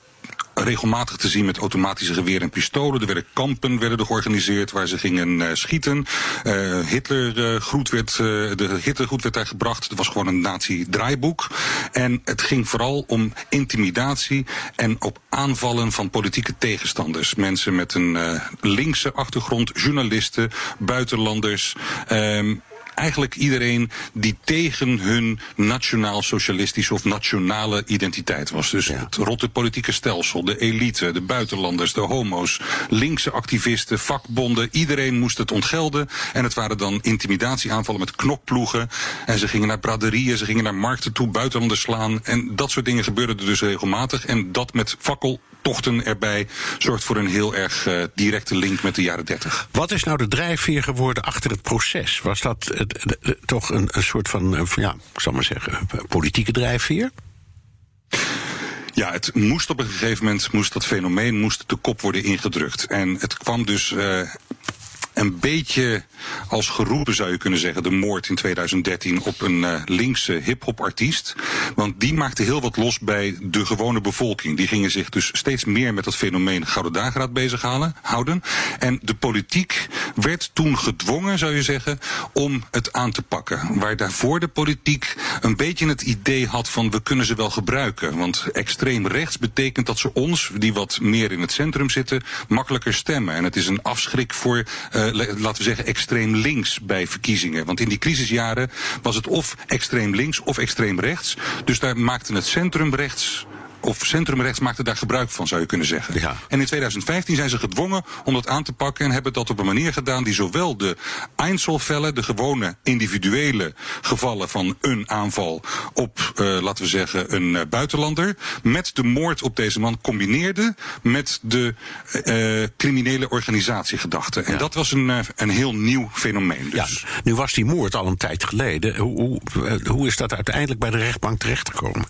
regelmatig te zien met automatische geweren en pistolen. Er werden kampen werden er georganiseerd waar ze gingen uh, schieten. Uh, Hitler uh, groet werd, de Hitlergroet werd daar gebracht. Het was gewoon een nazi-draaiboek. En het ging vooral om intimidatie en op aanvallen van politieke tegenstanders. Mensen met een linkse achtergrond, journalisten, buitenlanders. Um, eigenlijk iedereen die tegen hun nationaal-socialistische of nationale identiteit was. Dus ja. het rotte politieke stelsel, de elite, de buitenlanders, de homo's, linkse activisten, vakbonden. Iedereen moest het ontgelden. En het waren dan intimidatieaanvallen met knokploegen. En ze gingen naar braderieën, ze gingen naar markten toe, buitenlanders slaan. En dat soort dingen gebeurden er dus regelmatig. En dat met fakkel tochten erbij zorgt voor een heel erg uh, directe link met de jaren 30. Wat is nou de drijfveer geworden achter het proces? Was dat uh, toch een, een, soort van, ja, ik zal maar zeggen, politieke drijfveer? Ja, het moest op een gegeven moment, moest dat fenomeen moest de kop worden ingedrukt. En het kwam dus een een beetje als geroepen, zou je kunnen zeggen, de moord in 2013 op een uh, linkse hip-hop artiest. Want die maakte heel wat los bij de gewone bevolking. Die gingen zich dus steeds meer met dat fenomeen Gouden Dageraad bezighouden. En de politiek werd toen gedwongen, zou je zeggen, om het aan te pakken. Waar daarvoor de politiek een beetje het idee had van we kunnen ze wel gebruiken. Want extreem rechts betekent dat ze ons, die wat meer in het centrum zitten, makkelijker stemmen. En het is een afschrik voor, uh, laten we zeggen, extreem links bij verkiezingen. Want in die crisisjaren was het of extreem links of extreem rechts. Dus daar maakte het centrum rechts of centrumrechts maakte daar gebruik van, zou je kunnen zeggen. Ja. En in 2015 zijn ze gedwongen om dat aan te pakken en hebben dat op een manier gedaan die zowel de Einzelfällen, de gewone individuele gevallen van een aanval op, uh, laten we zeggen, een uh, buitenlander, met de moord op deze man combineerde met de uh, criminele organisatiegedachte. En dat was een, een heel nieuw fenomeen. Dus. Ja, nu was die moord al een tijd geleden. Hoe, hoe, hoe is dat uiteindelijk bij de rechtbank terechtgekomen?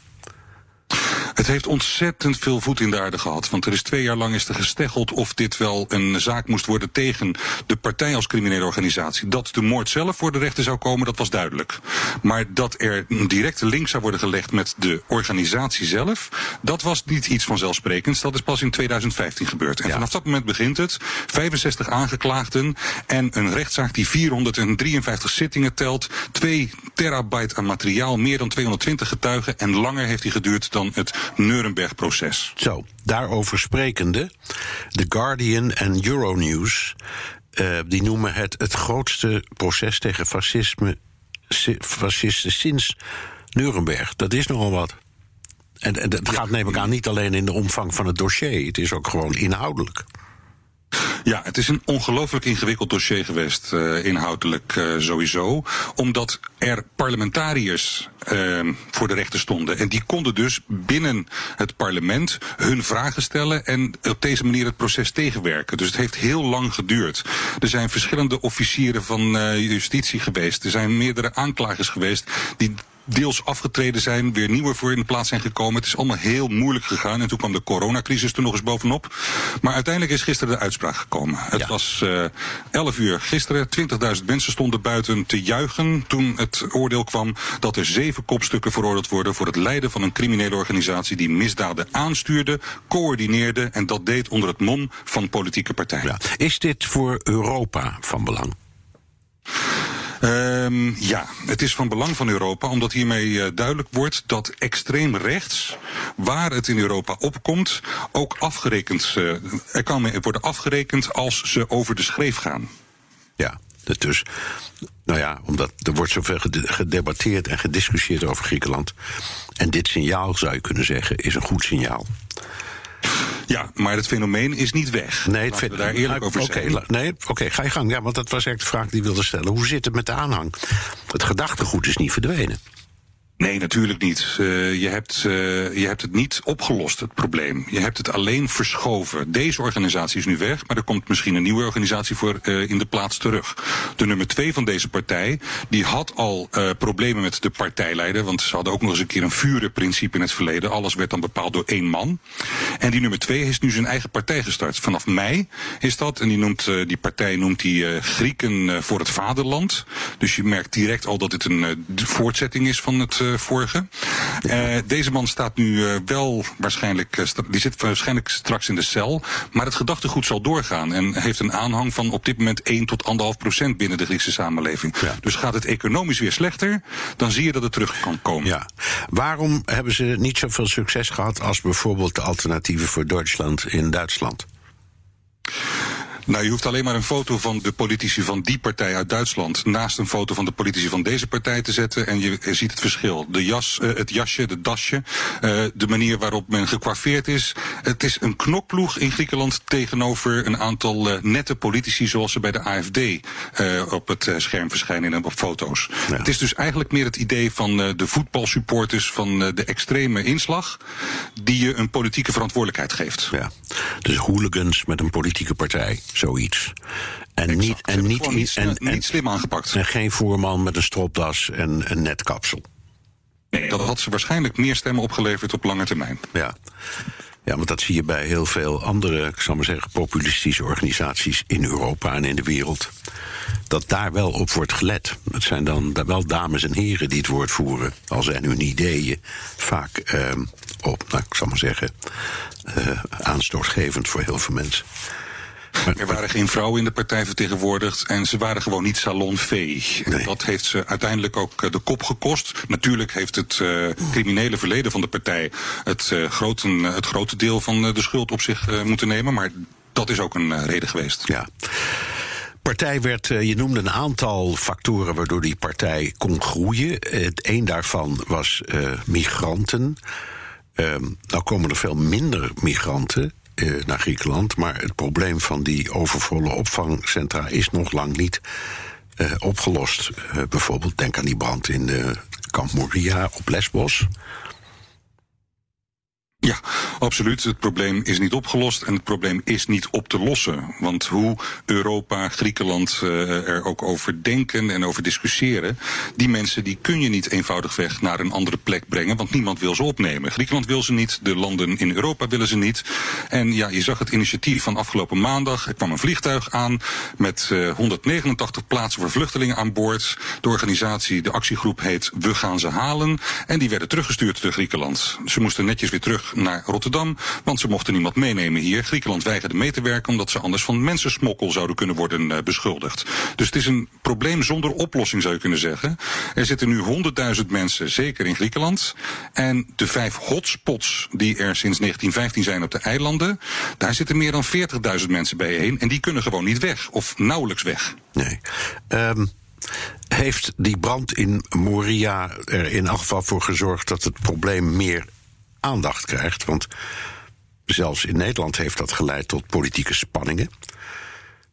Het heeft ontzettend veel voet in de aarde gehad. Want er is twee jaar lang is er gesteggeld of dit wel een zaak moest worden tegen de partij als criminele organisatie. Dat de moord zelf voor de rechter zou komen, dat was duidelijk. Maar dat er een directe link zou worden gelegd met de organisatie zelf, dat was niet iets vanzelfsprekends. Dat is pas in 2015 gebeurd. En vanaf dat moment begint het. 65 aangeklaagden en een rechtszaak die 453 zittingen telt. 2 terabyte aan materiaal, meer dan 220 getuigen. En langer heeft die geduurd dan het Nuremberg-proces. Zo, daarover sprekende, The Guardian en Euronews. Uh, die noemen het het grootste proces tegen fascisme, fascisten sinds Nuremberg. Dat is nogal wat. En, en dat gaat neem ik aan niet alleen in de omvang van het dossier, het is ook gewoon inhoudelijk. Ja, het is een ongelooflijk ingewikkeld dossier geweest, uh, inhoudelijk uh, sowieso. Omdat er parlementariërs uh, voor de rechter stonden. En die konden dus binnen het parlement hun vragen stellen en op deze manier het proces tegenwerken. Dus het heeft heel lang geduurd. Er zijn verschillende officieren van justitie geweest. Er zijn meerdere aanklagers geweest die deels afgetreden zijn, weer nieuwe voor in de plaats zijn gekomen. Het is allemaal heel moeilijk gegaan. En toen kwam de coronacrisis er nog eens bovenop. Maar uiteindelijk is gisteren de uitspraak gekomen. Het was uh, eh, 11 uur gisteren. 20.000 mensen stonden buiten te juichen toen het oordeel kwam dat er zeven kopstukken veroordeeld worden voor het leiden van een criminele organisatie die misdaden aanstuurde, coördineerde en dat deed onder het mom van politieke partijen. Ja. Is dit voor Europa van belang? Um, ja, het is van belang van Europa, omdat hiermee uh, duidelijk wordt dat extreem rechts, waar het in Europa opkomt, ook afgerekend, uh, er kan worden afgerekend als ze over de schreef gaan. Ja, dus, nou ja, omdat er wordt zoveel gedebatteerd en gediscussieerd over Griekenland. En dit signaal, zou je kunnen zeggen, is een goed signaal. Ja, maar het fenomeen is niet weg. Nee, het we daar eerlijk over zijn. nee, oké, ga je gang. Ja, want dat was echt de vraag die ik wilde stellen. Hoe zit het met de aanhang? Het gedachtegoed is niet verdwenen. Nee, natuurlijk niet. Uh, je, hebt, uh, je hebt het niet opgelost, het probleem. Je hebt het alleen verschoven. Deze organisatie is nu weg, maar er komt misschien een nieuwe organisatie voor uh, in de plaats terug. De nummer twee van deze partij, die had al problemen met de partijleider, want ze hadden ook nog eens een keer een vurenprincipe in het verleden. Alles werd dan bepaald door één man. En die nummer twee heeft nu zijn eigen partij gestart. Vanaf mei is dat, en die, noemt, die partij noemt die Grieken voor het vaderland. Dus je merkt direct al dat dit een voortzetting is van het uh, vorige. Uh, deze man staat nu uh, wel waarschijnlijk, die zit waarschijnlijk straks in de cel. Maar het gedachtegoed zal doorgaan en heeft een aanhang van op dit moment 1 tot 1,5 procent binnen de Griekse samenleving. Ja. Dus gaat het economisch weer slechter, dan zie je dat het terug kan komen. Ja. Waarom hebben ze niet zoveel succes gehad als bijvoorbeeld de alternatieven voor Duitsland in Duitsland? Nou, je hoeft alleen maar een foto van de politici van die partij uit Duitsland naast een foto van de politici van deze partij te zetten en je ziet het verschil. De jas, uh, het jasje, de dasje, uh, de manier waarop men gekwaffeerd is. Het is een knokploeg in Griekenland tegenover een aantal uh, nette politici zoals ze bij de AFD op het scherm verschijnen in op foto's. Ja. Het is dus eigenlijk meer het idee van de voetbalsupporters van de extreme inslag die je een politieke verantwoordelijkheid geeft. Ja. Dus hooligans met een politieke partij zoiets. En niet, en niet, en, en, niet slim aangepakt. En geen voerman met een stropdas en een netkapsel. Nee, dat had ze waarschijnlijk meer stemmen opgeleverd op lange termijn. Ja. Ja, want dat zie je bij heel veel andere, ik zal maar zeggen, populistische organisaties in Europa en in de wereld. Dat daar wel op wordt gelet. Het zijn dan wel dames en heren die het woord voeren. Al zijn hun ideeën vaak eh, op, nou, ik zal maar zeggen, uh, aanstootgevend voor heel veel mensen. Er waren geen vrouwen in de partij vertegenwoordigd en ze waren gewoon niet salonvee. Nee. Dat heeft ze uiteindelijk ook eh, de kop gekost. Natuurlijk heeft het uh, criminele verleden van de partij het, uh, groten, het grote deel van de schuld op zich uh, moeten nemen. Maar dat is ook een reden geweest. Ja partij werd, je noemde een aantal factoren waardoor die partij kon groeien. Het een daarvan was uh, migranten. Um, nou komen er veel minder migranten uh, naar Griekenland. Maar het probleem van die overvolle opvangcentra is nog lang niet uh, opgelost. Uh, bijvoorbeeld, denk aan die brand in de kamp Moria op Lesbos. Ja, absoluut. Het probleem is niet opgelost en het probleem is niet op te lossen. Want hoe Europa, Griekenland uh, er ook over denken en over discussiëren, die mensen die kun je niet eenvoudigweg naar een andere plek brengen, want niemand wil ze opnemen. Griekenland wil ze niet, de landen in Europa willen ze niet. En ja, je zag het initiatief van afgelopen maandag. Er kwam een vliegtuig aan met uh, 189 plaatsen voor vluchtelingen aan boord. De organisatie, de actiegroep heet We gaan ze halen. En die werden teruggestuurd naar Griekenland. Ze moesten netjes weer terug naar Rotterdam, want ze mochten niemand meenemen hier. Griekenland weigerde mee te werken omdat ze anders van mensensmokkel zouden kunnen worden uh, beschuldigd. Dus het is een probleem zonder oplossing zou je kunnen zeggen. Er zitten nu 100.000 mensen zeker in Griekenland. En de vijf hotspots die er sinds 1915 zijn op de eilanden, daar zitten meer dan 40.000 mensen bijeen en die kunnen gewoon niet weg of nauwelijks weg. Nee. Um heeft die brand in Moria er in elk geval voor gezorgd dat het probleem meer aandacht krijgt. Want zelfs in Nederland heeft dat geleid tot politieke spanningen.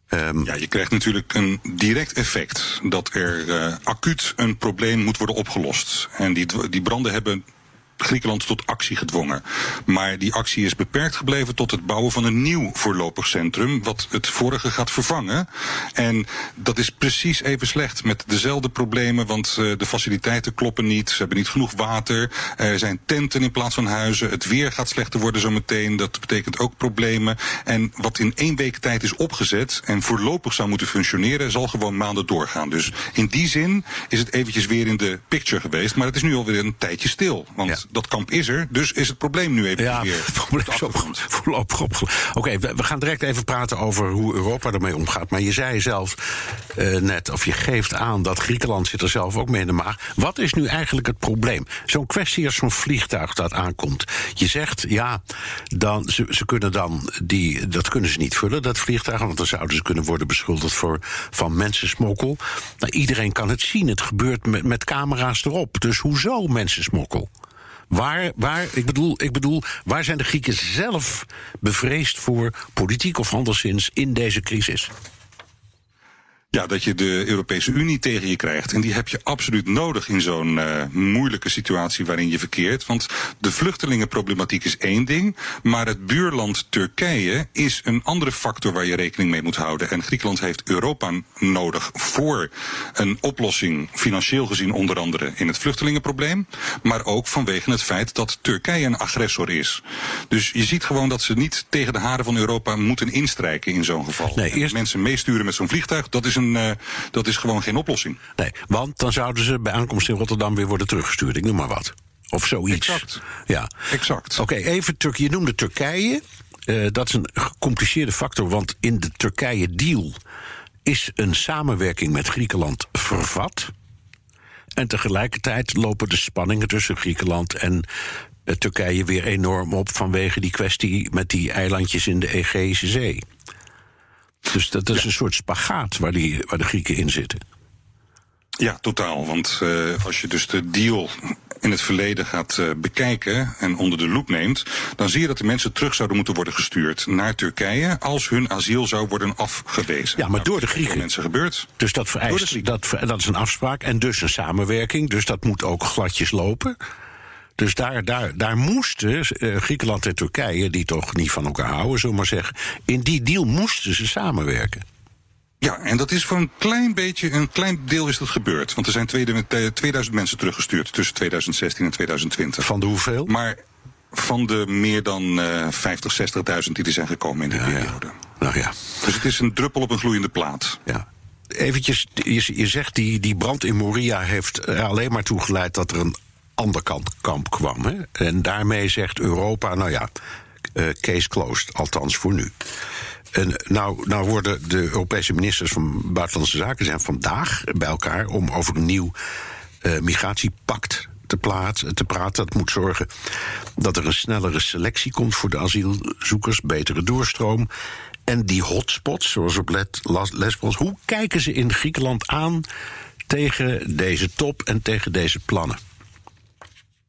Um, ja, je krijgt natuurlijk een direct effect dat er uh, acuut een probleem moet worden opgelost. En die, die branden hebben Griekenland tot actie gedwongen. Maar die actie is beperkt gebleven tot het bouwen van een nieuw voorlopig centrum, wat het vorige gaat vervangen. En dat is precies even slecht met dezelfde problemen, want uh, de faciliteiten kloppen niet, ze hebben niet genoeg water, er zijn tenten in plaats van huizen, het weer gaat slechter worden zometeen, dat betekent ook problemen. En wat in één week tijd is opgezet en voorlopig zou moeten functioneren, zal gewoon maanden doorgaan. Dus in die zin is het eventjes weer in de picture geweest, maar het is nu alweer een tijdje stil. Want dat kamp is er, dus is het probleem nu even ja, weer. Voorlopig opgelost. Oké, okay, we, we, gaan direct even praten over hoe Europa ermee omgaat. Maar je zei zelf uh, net, of je geeft aan dat Griekenland zit er zelf ook mee in de maag. Wat is nu eigenlijk het probleem? Zo'n kwestie als zo'n vliegtuig dat aankomt. Je zegt, ja, dan, ze, ze kunnen dan die, dat kunnen ze niet vullen, dat vliegtuig, want dan zouden ze kunnen worden beschuldigd voor, van mensensmokkel. Nou, iedereen kan het zien. Het gebeurt met, met camera's erop. Dus hoezo mensensmokkel? Waar, waar, ik, bedoel, ik bedoel, waar zijn de Grieken zelf bevreesd voor, politiek of anderszins, in deze crisis? Ja, dat je de Europese Unie tegen je krijgt. En die heb je absoluut nodig in zo'n uh, moeilijke situatie waarin je verkeert. Want de vluchtelingenproblematiek is één ding. Maar het buurland Turkije is een andere factor waar je rekening mee moet houden. En Griekenland heeft Europa nodig voor een oplossing, financieel gezien onder andere, in het vluchtelingenprobleem. Maar ook vanwege het feit dat Turkije een agressor is. Dus je ziet gewoon dat ze niet tegen de haren van Europa moeten instrijken in zo'n geval. Nee, eerst... Mensen meesturen met zo'n vliegtuig, dat is een een, uh, dat is gewoon geen oplossing. Nee, want dan zouden ze bij aankomst in Rotterdam weer worden teruggestuurd. Ik noem maar wat. Of zoiets. Exact. Ja. Exact. Oké, okay, even Turkije. Je noemde Turkije. Uh, dat is een gecompliceerde factor, want in de Turkije-deal is een samenwerking met Griekenland vervat. En tegelijkertijd lopen de spanningen tussen Griekenland en uh, Turkije weer enorm op vanwege die kwestie met die eilandjes in de Egeïsche Zee. Dus dat is ja. een soort spagaat waar, die, waar de Grieken in zitten. Ja, totaal. Want uh, als je dus de deal in het verleden gaat uh, bekijken en onder de loep neemt, dan zie je dat de mensen terug zouden moeten worden gestuurd naar Turkije als hun asiel zou worden afgewezen. Ja, maar nou, door de Grieken. mensen gebeurt. Dus dat vereist, dat, dat is een afspraak en dus een samenwerking. Dus dat moet ook gladjes lopen. Dus daar, daar, daar moesten uh, Griekenland en Turkije, die toch niet van elkaar houden, zullen maar zeggen, in die deal moesten ze samenwerken. Ja, en dat is voor een klein beetje, een klein deel is dat gebeurd. Want er zijn 2000 mensen teruggestuurd tussen 2016 en 2020. Van de hoeveel? Maar van de meer dan uh, 50, 60.000 die er zijn gekomen in die periode. Nou ja. Dus het is een druppel op een gloeiende plaat. Ja. Eventjes, je, je zegt die, die brand in Moria heeft er alleen maar toe geleid dat er een ander kamp kwam. Hè? En daarmee zegt Europa, nou ja, uh, case closed, althans voor nu. En nou, nou worden de Europese ministers van Buitenlandse Zaken zijn vandaag bij elkaar om over een nieuw uh, migratiepact te, te praten. Dat moet zorgen dat er een snellere selectie komt voor de asielzoekers, betere doorstroom. En die hotspots, zoals op Lesbos, hoe kijken ze in Griekenland aan tegen deze top en tegen deze plannen?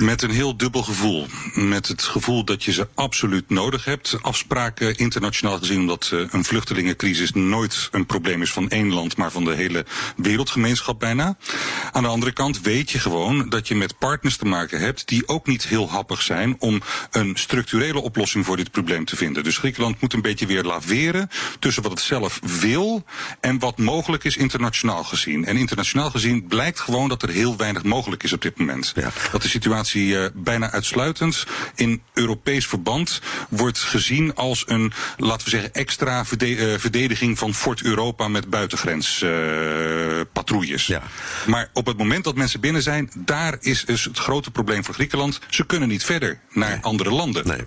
Met een heel dubbel gevoel. Met het gevoel dat je ze absoluut nodig hebt. Afspraken internationaal gezien, omdat uh, een vluchtelingencrisis nooit een probleem is van één land, maar van de hele wereldgemeenschap bijna. Aan de andere kant weet je gewoon dat je met partners te maken hebt die ook niet heel happig zijn om een structurele oplossing voor dit probleem te vinden. Dus Griekenland moet een beetje weer laveren tussen wat het zelf wil en wat mogelijk is internationaal gezien. En internationaal gezien blijkt gewoon dat er heel weinig mogelijk is op dit moment. Ja. Dat de situatie situatie uh, bijna uitsluitend in Europees verband wordt gezien als een, laten we zeggen, extra verde uh, verdediging van Fort Europa met buitengrens uh, ja. Maar op het moment dat mensen binnen zijn, daar is dus het grote probleem voor Griekenland. Ze kunnen niet verder naar nee. andere landen. Nee.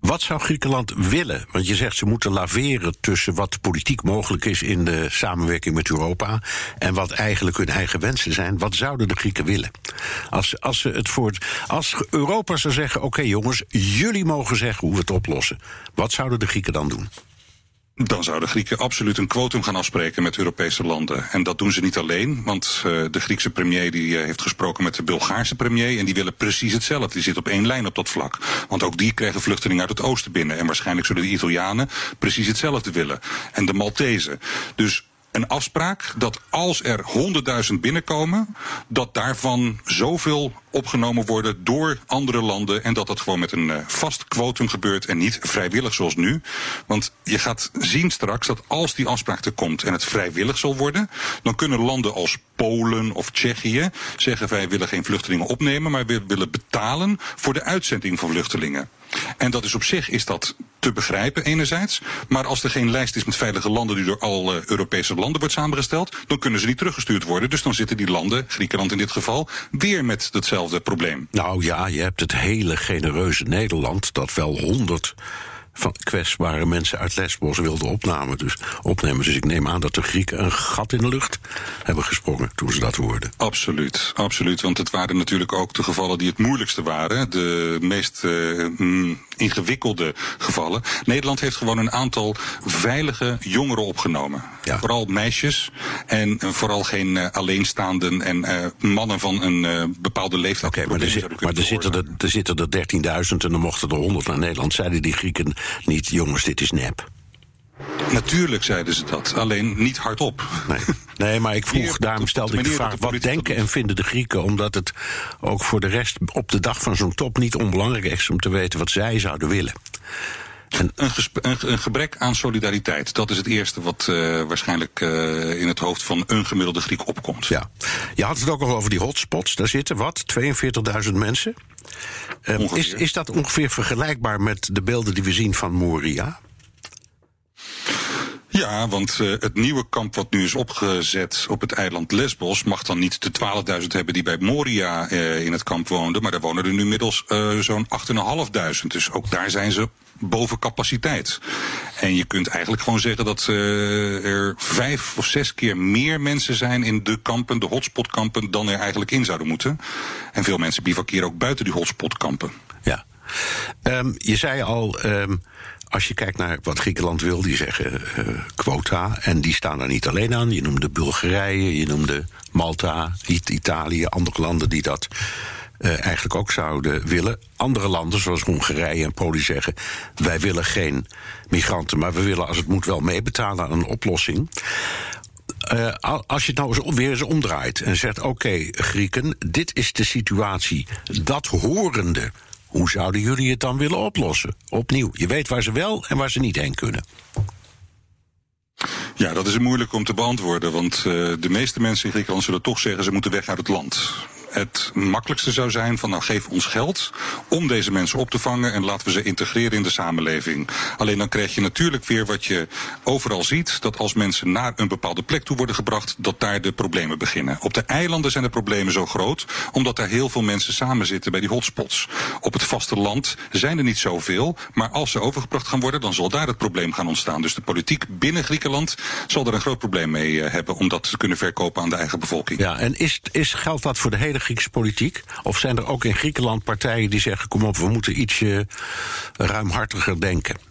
Wat zou Griekenland willen? Want je zegt ze moeten laveren tussen wat politiek mogelijk is in de samenwerking met Europa en wat eigenlijk hun eigen wensen zijn. Wat zouden de Grieken willen? Als, als, ze het voor als Europa zou zeggen: oké jongens, jullie mogen zeggen hoe we het oplossen. Wat zouden de Grieken dan doen? Dan zouden Grieken absoluut een quotum gaan afspreken met Europese landen. En dat doen ze niet alleen, want uh, de Griekse premier die, uh, heeft gesproken met de Bulgaarse premier en die willen precies hetzelfde. Die zit op één lijn op dat vlak. Want ook die krijgen vluchtelingen uit het oosten binnen. En waarschijnlijk zullen de Italianen precies hetzelfde willen. En de Maltezen. Dus een afspraak dat als er 100.000 binnenkomen, dat daarvan zoveel opgenomen worden door andere landen en dat dat gewoon met een uh, vast kwotum gebeurt en niet vrijwillig zoals nu. Want je gaat zien straks dat als die afspraak er komt en het vrijwillig zal worden, dan kunnen landen als Polen of Tsjechië zeggen wij willen geen vluchtelingen opnemen, maar we willen betalen voor de uitzending van vluchtelingen. En dat is op zich is dat te begrijpen enerzijds. Maar als er geen lijst is met veilige landen die door al uh, Europese landen wordt samengesteld, dan kunnen ze niet teruggestuurd worden. Dus dan zitten die landen, Griekenland in dit geval, weer met hetzelfde probleem. Nou ja, je hebt het hele genereuze Nederland dat wel honderd van kwetsbare mensen uit Lesbos wilden opnemen. Dus, opnemen. dus ik neem aan dat de Grieken een gat in de lucht hebben gesprongen toen ze dat hoorden. Absoluut, absoluut. Want het waren natuurlijk ook de gevallen die het moeilijkste waren. De meest uh, ingewikkelde gevallen. Nederland heeft gewoon een aantal veilige jongeren opgenomen. Ja. Vooral meisjes en vooral geen uh, alleenstaanden en uh, mannen van een bepaalde leeftijd. Oké, okay, maar, er, zit, maar er, zitten er, er zitten er 13.000 en dan mochten er 100 naar Nederland. Zeiden die Grieken niet, jongens, dit is nep. Natuurlijk zeiden ze dat, alleen niet hardop. Nee, nee maar ik vroeg, daarom stelde ik de vraag... wat denken en vinden de Grieken? Omdat het ook voor de rest op de dag van zo'n top niet onbelangrijk is... om te weten wat zij zouden willen. En een, een, een, gebrek aan solidariteit. Dat is het eerste wat uh, waarschijnlijk uh, in het hoofd van een gemiddelde Griek opkomt. Ja. Je had het ook al over die hotspots. Daar zitten wat? 42.000 mensen. Um, is, is dat ongeveer vergelijkbaar met de beelden die we zien van Moria? Ja, want uh, het nieuwe kamp wat nu is opgezet op het eiland Lesbos mag dan niet de 12.000 hebben die bij Moria uh, in het kamp woonden, maar daar wonen er nu inmiddels uh, zo'n 8.500. Dus ook daar zijn ze boven capaciteit. En je kunt eigenlijk gewoon zeggen dat uh, er vijf of zes keer meer mensen zijn in de kampen, de hotspotkampen, dan er eigenlijk in zouden moeten. En veel mensen bivakeren ook buiten die hotspotkampen. Ja. Um, je zei al. Um als je kijkt naar wat Griekenland wil, die zeggen uh, quota. En die staan er niet alleen aan. Je noemde Bulgarije, je noemde Malta, Italië, andere landen die dat uh, eigenlijk ook zouden willen. Andere landen, zoals Hongarije en Polen, zeggen: wij willen geen migranten, maar we willen als het moet wel meebetalen aan een oplossing. Uh, als je het nou weer eens omdraait en zegt: oké, Grieken, dit is de situatie. Dat horende hoe zouden jullie het dan willen oplossen? Opnieuw, je weet waar ze wel en waar ze niet heen kunnen. Ja, dat is moeilijk om te beantwoorden, want uh, de meeste mensen in Griekenland zullen toch zeggen ze moeten weg uit het land. Het makkelijkste zou zijn van nou geef ons geld om deze mensen op te vangen en laten we ze integreren in de samenleving. Alleen dan krijg je natuurlijk weer wat je overal ziet, dat als mensen naar een bepaalde plek toe worden gebracht, dat daar de problemen beginnen. Op de eilanden zijn de problemen zo groot, omdat daar heel veel mensen samen zitten bij die hotspots. Op het vasteland zijn er niet zoveel, maar als ze overgebracht gaan worden, dan zal daar het probleem gaan ontstaan. Dus de politiek binnen Griekenland zal er een groot probleem mee eh, hebben om dat te kunnen verkopen aan de eigen bevolking. Ja, en is, is, geldt dat voor de hele Griekse politiek? Of zijn er ook in Griekenland partijen die zeggen: kom op, we moeten ietsje ruimhartiger denken?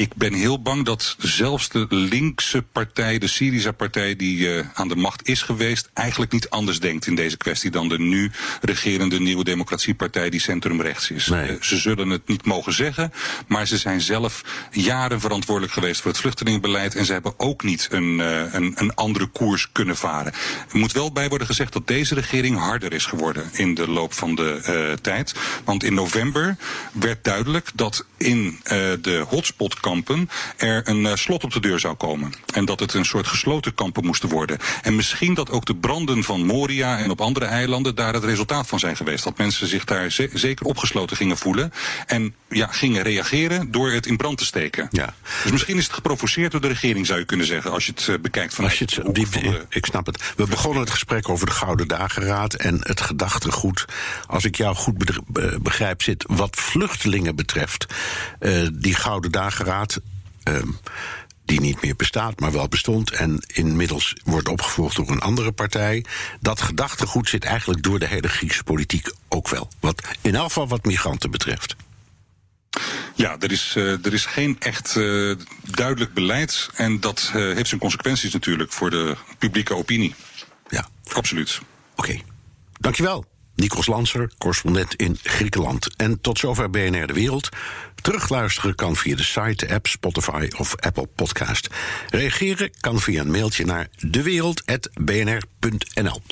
Ik ben heel bang dat zelfs de linkse partij, de Syriza-partij die uh, aan de macht is geweest, eigenlijk niet anders denkt in deze kwestie dan de nu regerende Nieuwe Democratiepartij die centrumrechts is. Nee. Uh, ze zullen het niet mogen zeggen, maar ze zijn zelf jaren verantwoordelijk geweest voor het vluchtelingenbeleid en ze hebben ook niet een, uh, een, een andere koers kunnen varen. Er moet wel bij worden gezegd dat deze regering harder is geworden in de loop van de tijd. Want in november werd duidelijk dat in de hotspot kampen er een uh, slot op de deur zou komen. En dat het een soort gesloten kampen moesten worden. En misschien dat ook de branden van Moria en op andere eilanden daar het resultaat van zijn geweest. Dat mensen zich daar ze zeker opgesloten gingen voelen. En ja, gingen reageren door het in brand te steken. Ja. Dus misschien is het geprovoceerd door de regering, zou je kunnen zeggen, als je het uh, bekijkt vanuit als je het, die, de, Ik snap het. We begonnen het gesprek over de Gouden Dageraad en het gedachtegoed. Als ik jou goed begrijp, zit wat vluchtelingen betreft. Uh, die Gouden Dageraad Um, die niet meer bestaat, maar wel bestond en inmiddels wordt opgevolgd door een andere partij. Dat gedachtegoed zit eigenlijk door de hele Griekse politiek ook wel. Wat, in elk geval wat migranten betreft. Ja, er is, uh, er is geen echt uh, duidelijk beleid. En dat uh, heeft zijn consequenties natuurlijk voor de publieke opinie. Ja. Absoluut. Oké. Okay. Dankjewel. Nikos Lanser, correspondent in Griekenland. En tot zover BNR De Wereld. Terugluisteren kan via de site, app, Spotify of Apple Podcast. Reageren kan via een mailtje naar dewereld.bnr.nl.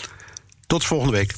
Tot volgende week.